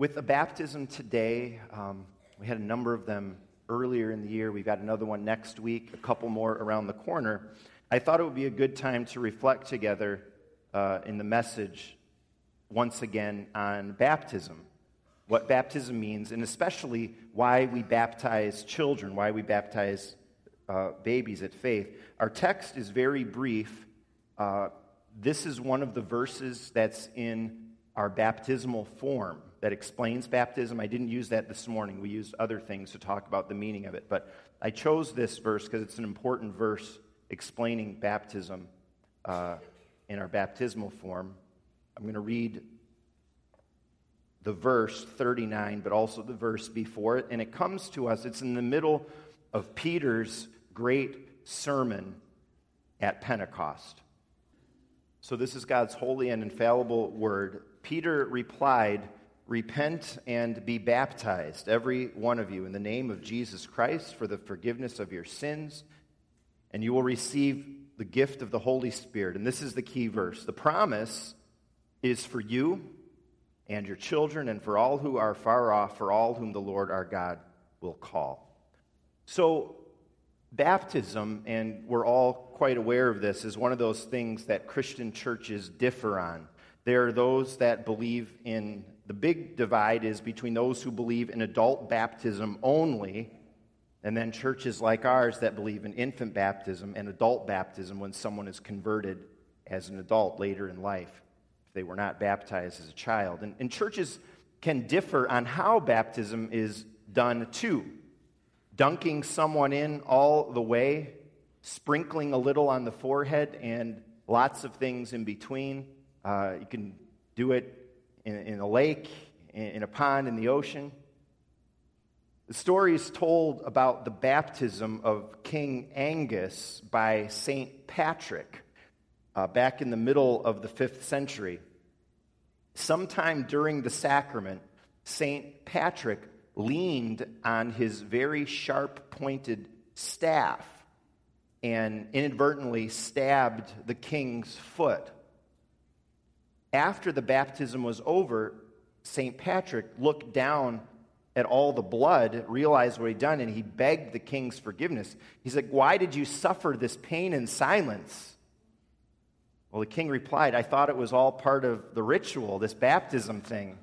with a baptism today, um, we had a number of them earlier in the year. We've got another one next week, a couple more around the corner. I thought it would be a good time to reflect together uh, in the message once again on baptism, what baptism means, and especially why we baptize children, why we baptize uh, babies at faith. Our text is very brief. Uh, this is one of the verses that's in our baptismal form that explains baptism. I didn't use that this morning. We used other things to talk about the meaning of it. But I chose this verse because it's an important verse explaining baptism uh, in our baptismal form. I'm going to read the verse 39, but also the verse before it. And it comes to us, it's in the middle of Peter's great sermon at Pentecost. So, this is God's holy and infallible word. Peter replied, Repent and be baptized, every one of you, in the name of Jesus Christ for the forgiveness of your sins, and you will receive the gift of the Holy Spirit. And this is the key verse. The promise is for you and your children, and for all who are far off, for all whom the Lord our God will call. So, baptism, and we're all quite aware of this, is one of those things that Christian churches differ on. There are those that believe in the big divide is between those who believe in adult baptism only, and then churches like ours that believe in infant baptism and adult baptism when someone is converted as an adult later in life if they were not baptized as a child. And, and churches can differ on how baptism is done too. Dunking someone in all the way, sprinkling a little on the forehead, and lots of things in between. Uh, you can do it in, in a lake, in, in a pond, in the ocean. The story is told about the baptism of King Angus by St. Patrick uh, back in the middle of the fifth century. Sometime during the sacrament, St. Patrick leaned on his very sharp pointed staff and inadvertently stabbed the king's foot. After the baptism was over, St. Patrick looked down at all the blood, realized what he'd done, and he begged the king's forgiveness. He's like, Why did you suffer this pain in silence? Well, the king replied, I thought it was all part of the ritual, this baptism thing.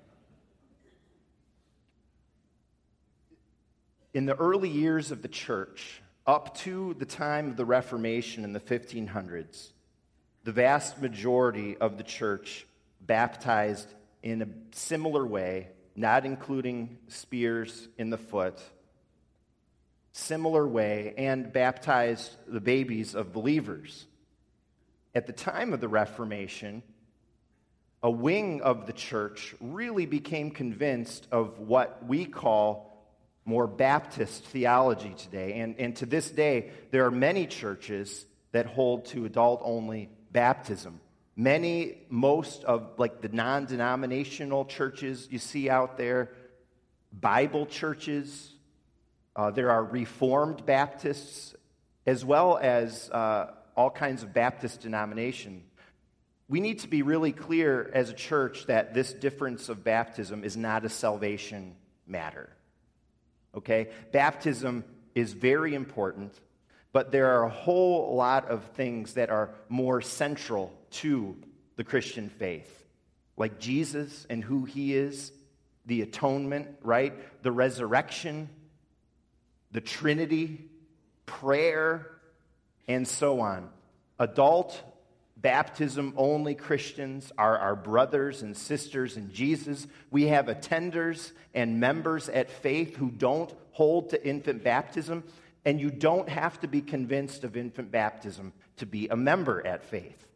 In the early years of the church, up to the time of the Reformation in the 1500s, the vast majority of the church baptized in a similar way, not including spears in the foot, similar way, and baptized the babies of believers at the time of the Reformation, a wing of the church really became convinced of what we call more Baptist theology today. And, and to this day, there are many churches that hold to adult only baptism. Many, most of like the non denominational churches you see out there, Bible churches, uh, there are Reformed Baptists, as well as uh, all kinds of Baptist denomination. We need to be really clear as a church that this difference of baptism is not a salvation matter. Okay? Baptism is very important, but there are a whole lot of things that are more central to the Christian faith, like Jesus and who he is, the atonement, right? The resurrection, the Trinity, prayer, and so on. Adult baptism only Christians are our brothers and sisters in Jesus. We have attenders and members at faith who don't hold to infant baptism, and you don't have to be convinced of infant baptism to be a member at faith.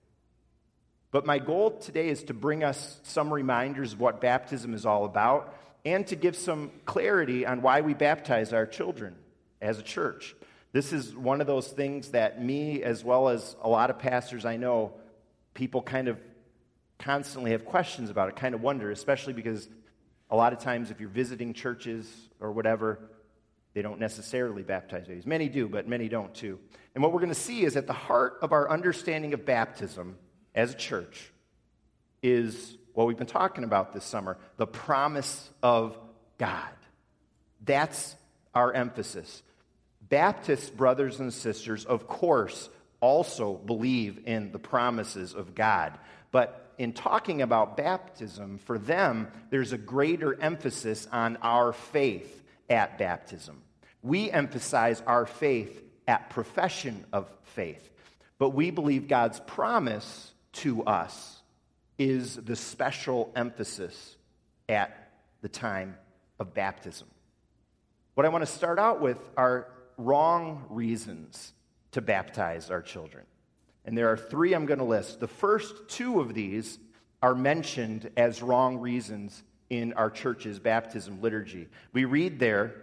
But my goal today is to bring us some reminders of what baptism is all about and to give some clarity on why we baptize our children as a church. This is one of those things that me, as well as a lot of pastors I know, people kind of constantly have questions about it, kind of wonder, especially because a lot of times if you're visiting churches or whatever, they don't necessarily baptize babies. Many do, but many don't too. And what we're going to see is at the heart of our understanding of baptism as a church is what we've been talking about this summer the promise of God. That's our emphasis. Baptist brothers and sisters, of course, also believe in the promises of God. But in talking about baptism, for them, there's a greater emphasis on our faith at baptism. We emphasize our faith at profession of faith. But we believe God's promise to us is the special emphasis at the time of baptism. What I want to start out with are wrong reasons to baptize our children. And there are three I'm going to list. The first two of these are mentioned as wrong reasons in our church's baptism liturgy. We read there,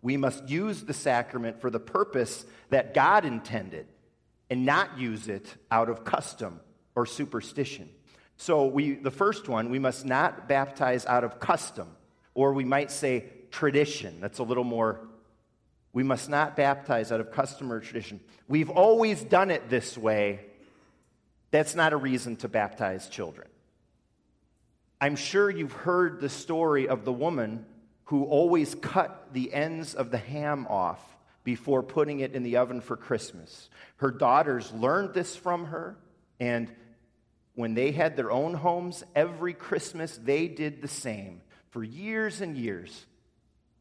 we must use the sacrament for the purpose that God intended and not use it out of custom or superstition. So, we, the first one, we must not baptize out of custom, or we might say tradition. That's a little more, we must not baptize out of custom or tradition. We've always done it this way. That's not a reason to baptize children. I'm sure you've heard the story of the woman who always cut the ends of the ham off before putting it in the oven for Christmas. Her daughters learned this from her, and when they had their own homes, every Christmas they did the same for years and years.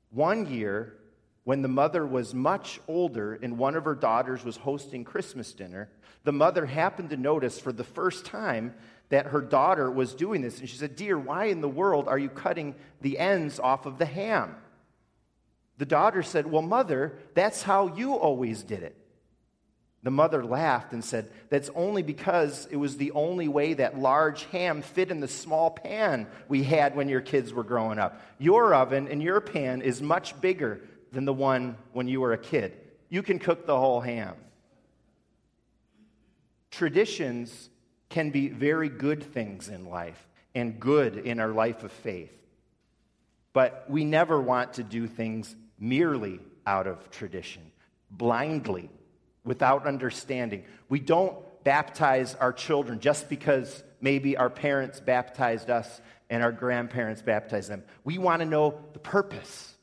One year, when the mother was much older and one of her daughters was hosting Christmas dinner, the mother happened to notice for the first time that her daughter was doing this. And she said, Dear, why in the world are you cutting the ends off of the ham? The daughter said, Well, mother, that's how you always did it. The mother laughed and said, That's only because it was the only way that large ham fit in the small pan we had when your kids were growing up. Your oven and your pan is much bigger than the one when you were a kid. You can cook the whole ham. Traditions can be very good things in life and good in our life of faith. But we never want to do things merely out of tradition, blindly without understanding. We don't baptize our children just because maybe our parents baptized us and our grandparents baptized them. We want to know the purpose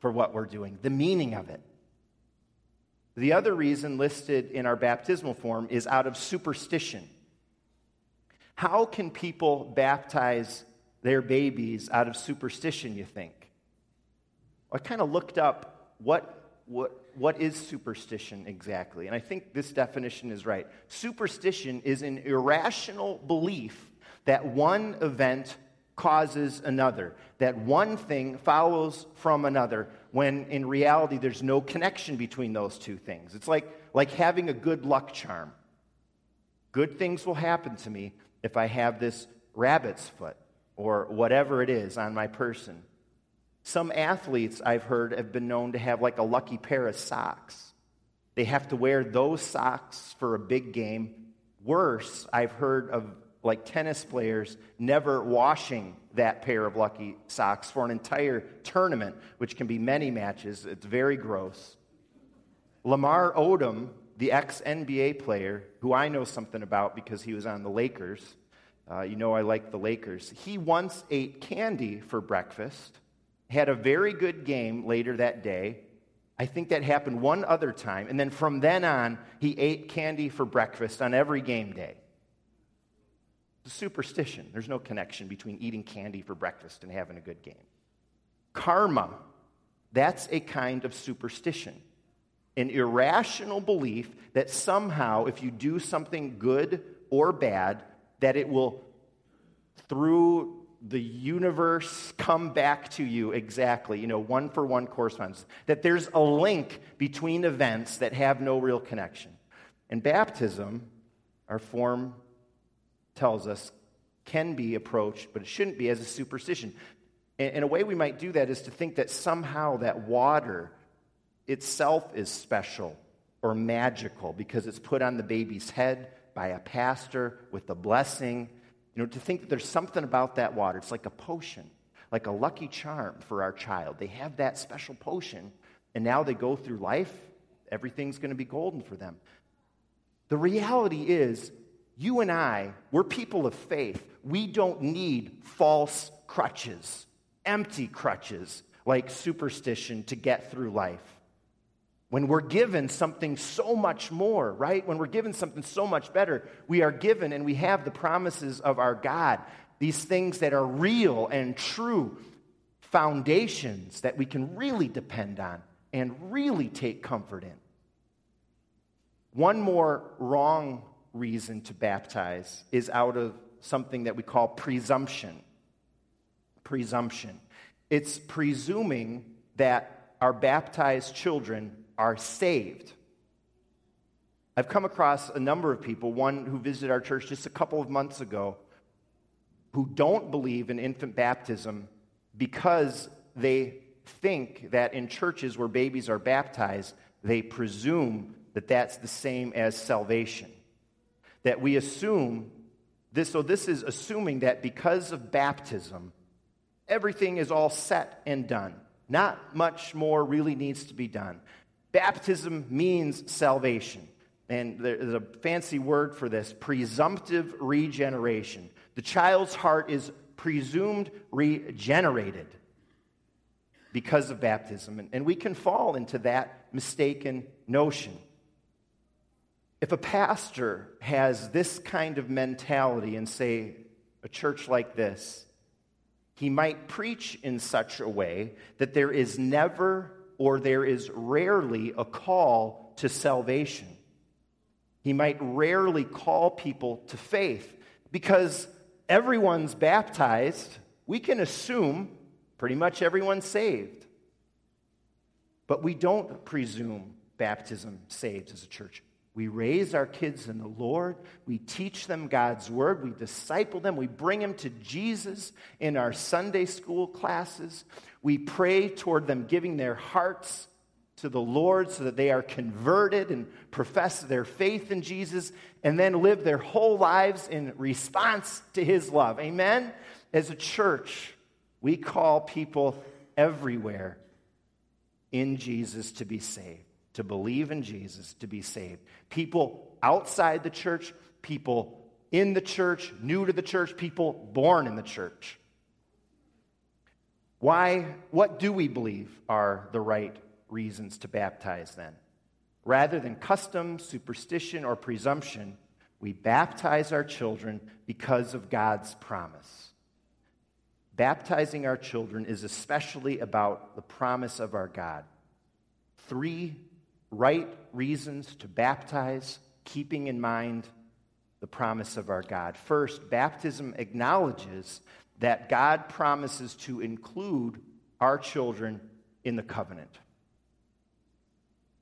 for what we're doing, the meaning of it. The other reason listed in our baptismal form is out of superstition. How can people baptize their babies out of superstition, you think? I kind of looked up what, what, what is superstition exactly? And I think this definition is right. Superstition is an irrational belief that one event causes another, that one thing follows from another, when in reality there's no connection between those two things. It's like, like having a good luck charm. Good things will happen to me if I have this rabbit's foot or whatever it is on my person. Some athletes I've heard have been known to have like a lucky pair of socks. They have to wear those socks for a big game. Worse, I've heard of like tennis players never washing that pair of lucky socks for an entire tournament, which can be many matches. It's very gross. Lamar Odom, the ex NBA player, who I know something about because he was on the Lakers, uh, you know I like the Lakers, he once ate candy for breakfast had a very good game later that day. I think that happened one other time. And then from then on, he ate candy for breakfast on every game day. It's a superstition. There's no connection between eating candy for breakfast and having a good game. Karma, that's a kind of superstition. An irrational belief that somehow, if you do something good or bad, that it will, through the universe come back to you exactly, you know, one for one correspondence. That there's a link between events that have no real connection. And baptism, our form tells us, can be approached, but it shouldn't be as a superstition. And, a way we might do that is to think that somehow that water itself is special or magical because it's put on the baby's head by a pastor with the blessing you know, to think that there's something about that water. It's like a potion, like a lucky charm for our child. They have that special potion, and now they go through life, everything's going to be golden for them. The reality is, you and I, we're people of faith. We don't need false crutches, empty crutches like superstition to get through life. When we're given something so much more, right? When we're given something so much better, we are given and we have the promises of our God. These things that are real and true, foundations that we can really depend on and really take comfort in. One more wrong reason to baptize is out of something that we call presumption. Presumption. It's presuming that our baptized children are saved. I've come across a number of people, one who visited our church just a couple of months ago, who don't believe in infant baptism because they think that in churches where babies are baptized, they presume that that's the same as salvation. That we assume this, so this is assuming that because of baptism, everything is all set and done. Not much more really needs to be done. Baptism means salvation. And there's a fancy word for this presumptive regeneration. The child's heart is presumed regenerated because of baptism. And we can fall into that mistaken notion. If a pastor has this kind of mentality in, say, a church like this, he might preach in such a way that there is never or there is rarely a call to salvation. He might rarely call people to faith because everyone's baptized. We can assume pretty much everyone's saved. But we don't presume baptism saves as a church. We raise our kids in the Lord. We teach them God's word. We disciple them. We bring them to Jesus in our Sunday school classes. We pray toward them giving their hearts to the Lord so that they are converted and profess their faith in Jesus and then live their whole lives in response to his love. Amen? As a church, we call people everywhere in Jesus to be saved to believe in Jesus to be saved. People outside the church, people in the church, new to the church, people born in the church. Why, what do we believe are the right reasons to baptize then? Rather than custom, superstition, or presumption, we baptize our children because of God's promise. Baptizing our children is especially about the promise of our God. Three right reasons to baptize, keeping in mind the promise of our God. First, baptism acknowledges that God promises to include our children in the covenant.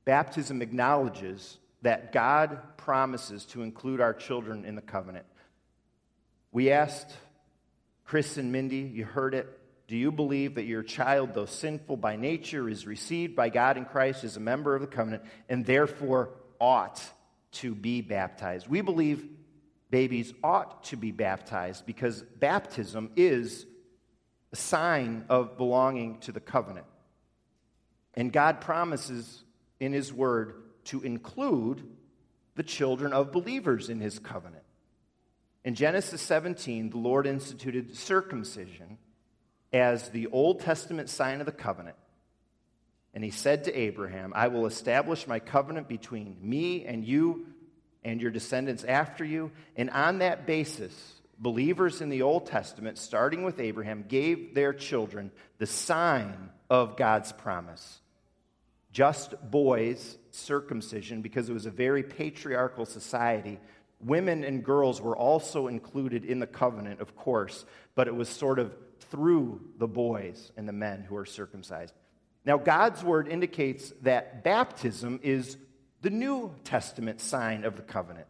Baptism acknowledges that God promises to include our children in the covenant. We asked Chris and Mindy, you heard it, do you believe that your child, though sinful by nature, is received by God in Christ as a member of the covenant and therefore ought to be baptized? We believe babies ought to be baptized because baptism is a sign of belonging to the covenant. And God promises in His Word to include the children of believers in His covenant. In Genesis 17, the Lord instituted circumcision as the Old Testament sign of the covenant. And he said to Abraham, I will establish my covenant between me and you and your descendants after you. And on that basis, believers in the Old Testament, starting with Abraham, gave their children the sign of God's promise. Just boys' circumcision, because it was a very patriarchal society. Women and girls were also included in the covenant, of course, but it was sort of through the boys and the men who are circumcised. Now, God's word indicates that baptism is the New Testament sign of the covenant.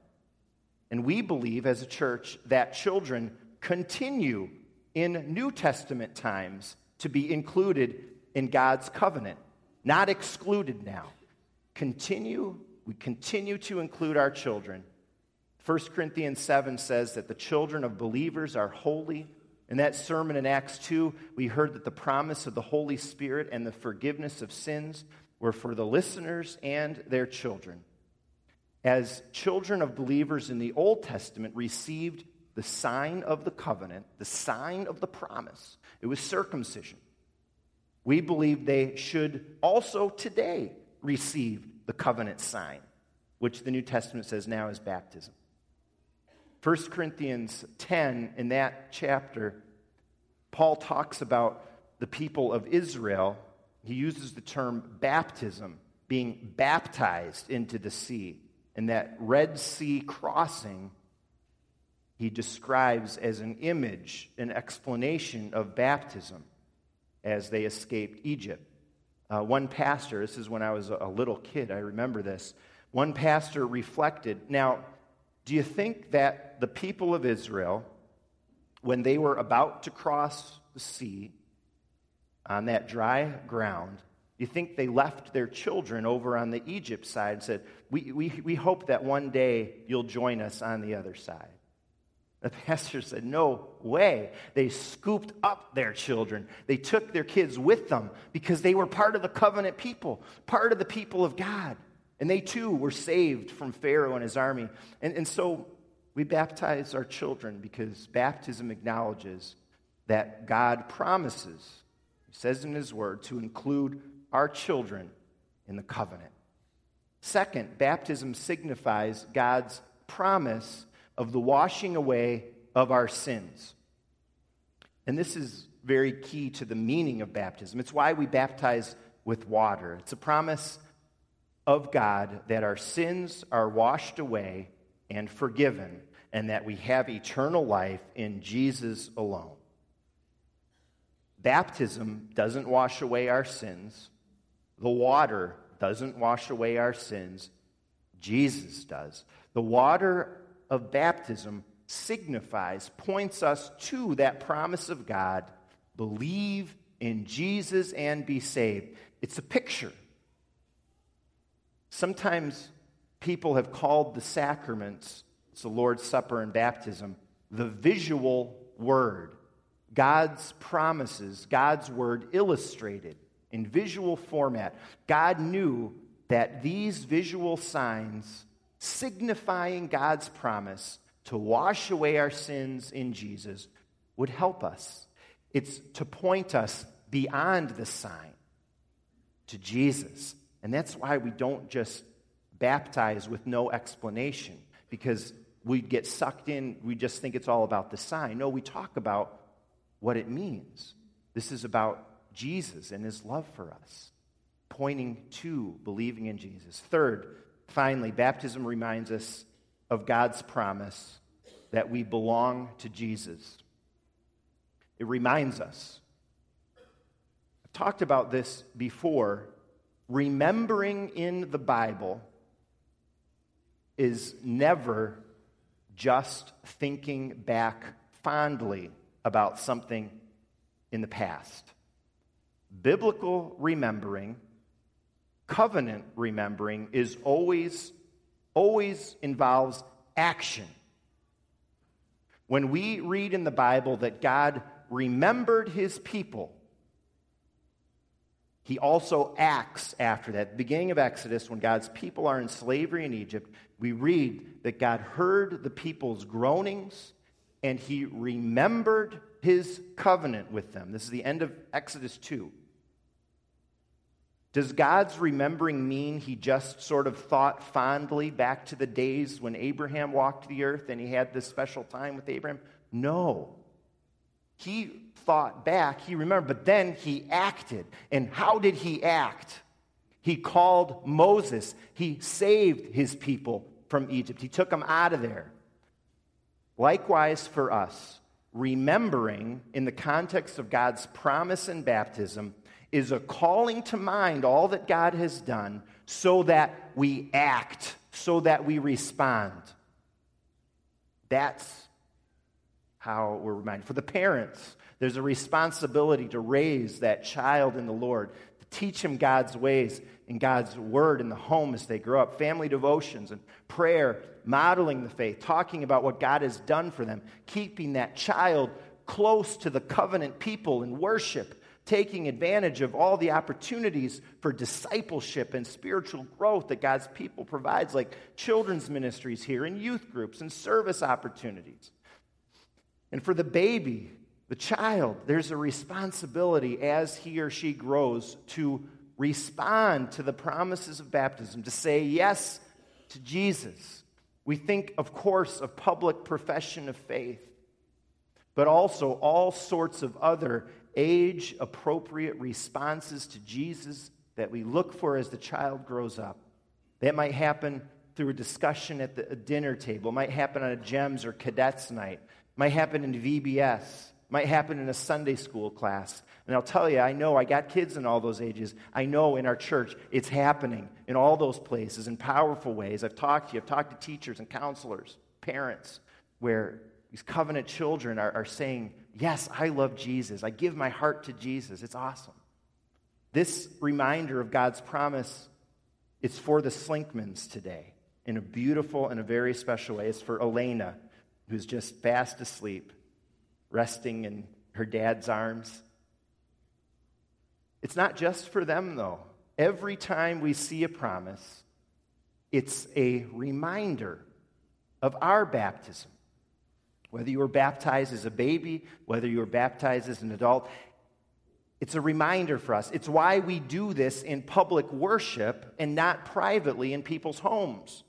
And we believe as a church that children continue in New Testament times to be included in God's covenant, not excluded now. Continue, we continue to include our children. 1 Corinthians 7 says that the children of believers are holy in that sermon in Acts 2, we heard that the promise of the Holy Spirit and the forgiveness of sins were for the listeners and their children. as children of believers in the Old Testament received the sign of the covenant, the sign of the promise, it was circumcision. We believe they should also today receive the covenant sign, which the New Testament says now is baptism. 1 Corinthians 10, in that chapter, Paul talks about the people of Israel. He uses the term baptism, being baptized into the sea. And that Red Sea crossing, he describes as an image, an explanation of baptism as they escaped Egypt. Uh, one pastor, this is when I was a little kid, I remember this. One pastor reflected. Now, do you think that the people of Israel, when they were about to cross the sea on that dry ground, you think they left their children over on the Egypt side and said, we, we, we hope that one day you'll join us on the other side? The pastor said, No way. They scooped up their children. They took their kids with them because they were part of the covenant people, part of the people of God. And they too were saved from Pharaoh and his army. And, and so we baptize our children because baptism acknowledges that God promises, He says in His Word, to include our children in the covenant. Second, baptism signifies God's promise of the washing away of our sins. And this is very key to the meaning of baptism. It's why we baptize with water. It's a promise of God that our sins are washed away and forgiven, and that we have eternal life in Jesus alone. Baptism doesn't wash away our sins, the water doesn't wash away our sins, Jesus does. The water of baptism signifies, points us to that promise of God believe in Jesus and be saved. It's a picture. Sometimes people have called the sacraments, it's the Lord's Supper and baptism, the visual word. God's promises, God's word illustrated in visual format. God knew that these visual signs signifying God's promise to wash away our sins in Jesus would help us. It's to point us beyond the sign to Jesus. And that's why we don't just baptize with no explanation, because we get sucked in, we just think it's all about the sign. No, we talk about what it means. This is about Jesus and his love for us, pointing to believing in Jesus. Third, finally, baptism reminds us of God's promise that we belong to Jesus. It reminds us. I've talked about this before. Remembering in the Bible is never just thinking back fondly about something in the past. Biblical remembering covenant remembering is always, always involves action. When we read in the Bible that God remembered his people, he also acts after that. At the beginning of Exodus, when God's people are in slavery in Egypt, we read that God heard the people's groanings and he remembered his covenant with them. This is the end of Exodus 2. Does God's remembering mean he just sort of thought fondly back to the days when Abraham walked the earth and he had this special time with Abraham? No. He thought back, he remembered, but then he acted. And how did he act? He called Moses, he saved his people from Egypt, he took them out of there. Likewise, for us, remembering in the context of God's promise and baptism is a calling to mind all that God has done so that we act, so that we respond. That's how we're reminded. For the parents, there's a responsibility to raise that child in the Lord, to teach him God's ways and God's word in the home as they grow up. Family devotions and prayer, modeling the faith, talking about what God has done for them, keeping that child close to the covenant people in worship taking advantage of all the opportunities for discipleship and spiritual growth that God's people provides, like children's ministries here and youth groups and service opportunities. And for the baby, the child, there's a responsibility as he or she grows to respond to the promises of baptism, to say yes to Jesus. We think, of course, of public profession of faith, but also all sorts of other age appropriate responses to Jesus that we look for as the child grows up. That might happen through a discussion at the dinner table, it might happen on a GEMS or cadets night, might happen in VBS, might happen in a Sunday school class. And I'll tell you, I know I got kids in all those ages. I know in our church it's happening in all those places in powerful ways. I've talked to you, I've talked to teachers and counselors, parents, where these covenant children are, are saying, Yes, I love Jesus. I give my heart to Jesus. It's awesome. This reminder of God's promise, it's for the Slinkmans today in a beautiful and a very special way. It's for Elena, who's just fast asleep, resting in her dad's arms. It's not just for them, though. Every time we see a promise, it's a reminder of our baptism. Whether you were baptized as a baby, whether you were baptized as an adult, it's a reminder for us. It's why we do this in public worship and not privately in people's homes.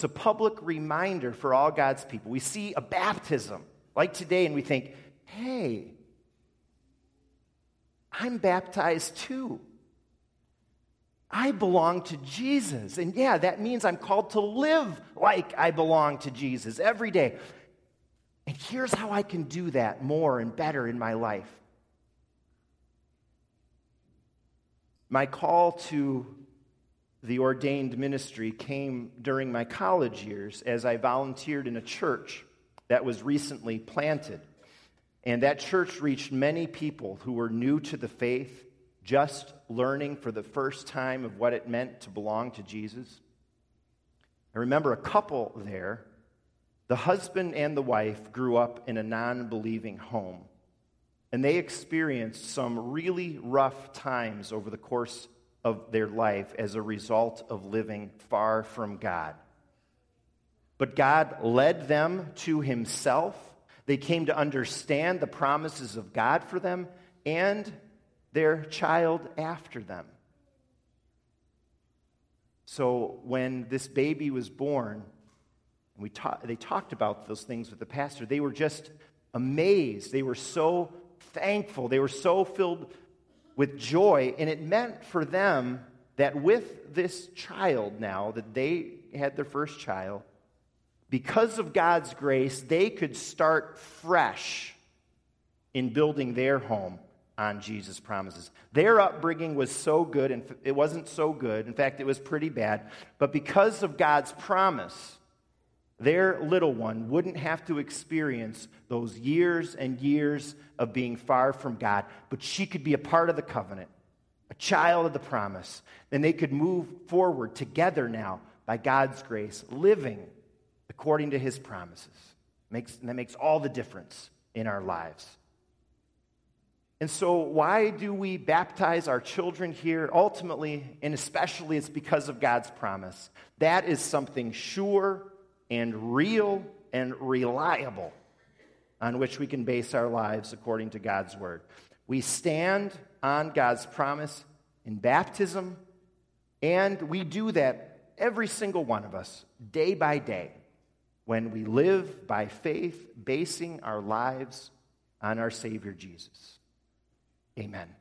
It's a public reminder for all God's people. We see a baptism like today and we think, hey, I'm baptized too. I belong to Jesus. And yeah, that means I'm called to live like I belong to Jesus every day. And here's how I can do that more and better in my life. My call to the ordained ministry came during my college years as I volunteered in a church that was recently planted. And that church reached many people who were new to the faith, just learning for the first time of what it meant to belong to Jesus. I remember a couple there the husband and the wife grew up in a non believing home, and they experienced some really rough times over the course of their life as a result of living far from God. But God led them to Himself. They came to understand the promises of God for them and their child after them. So when this baby was born, we ta- they talked about those things with the pastor. They were just amazed. They were so thankful. They were so filled with joy. And it meant for them that with this child now, that they had their first child, because of God's grace, they could start fresh in building their home on Jesus' promises. Their upbringing was so good, and it wasn't so good. In fact, it was pretty bad. But because of God's promise, their little one wouldn't have to experience those years and years of being far from God, but she could be a part of the covenant, a child of the promise. Then they could move forward together now by God's grace, living according to his promises. Makes, that makes all the difference in our lives. And so, why do we baptize our children here? Ultimately, and especially, it's because of God's promise. That is something sure and real and reliable on which we can base our lives according to God's word. We stand on God's promise in baptism, and we do that, every single one of us, day by day, when we live by faith, basing our lives on our Savior Jesus. Amen.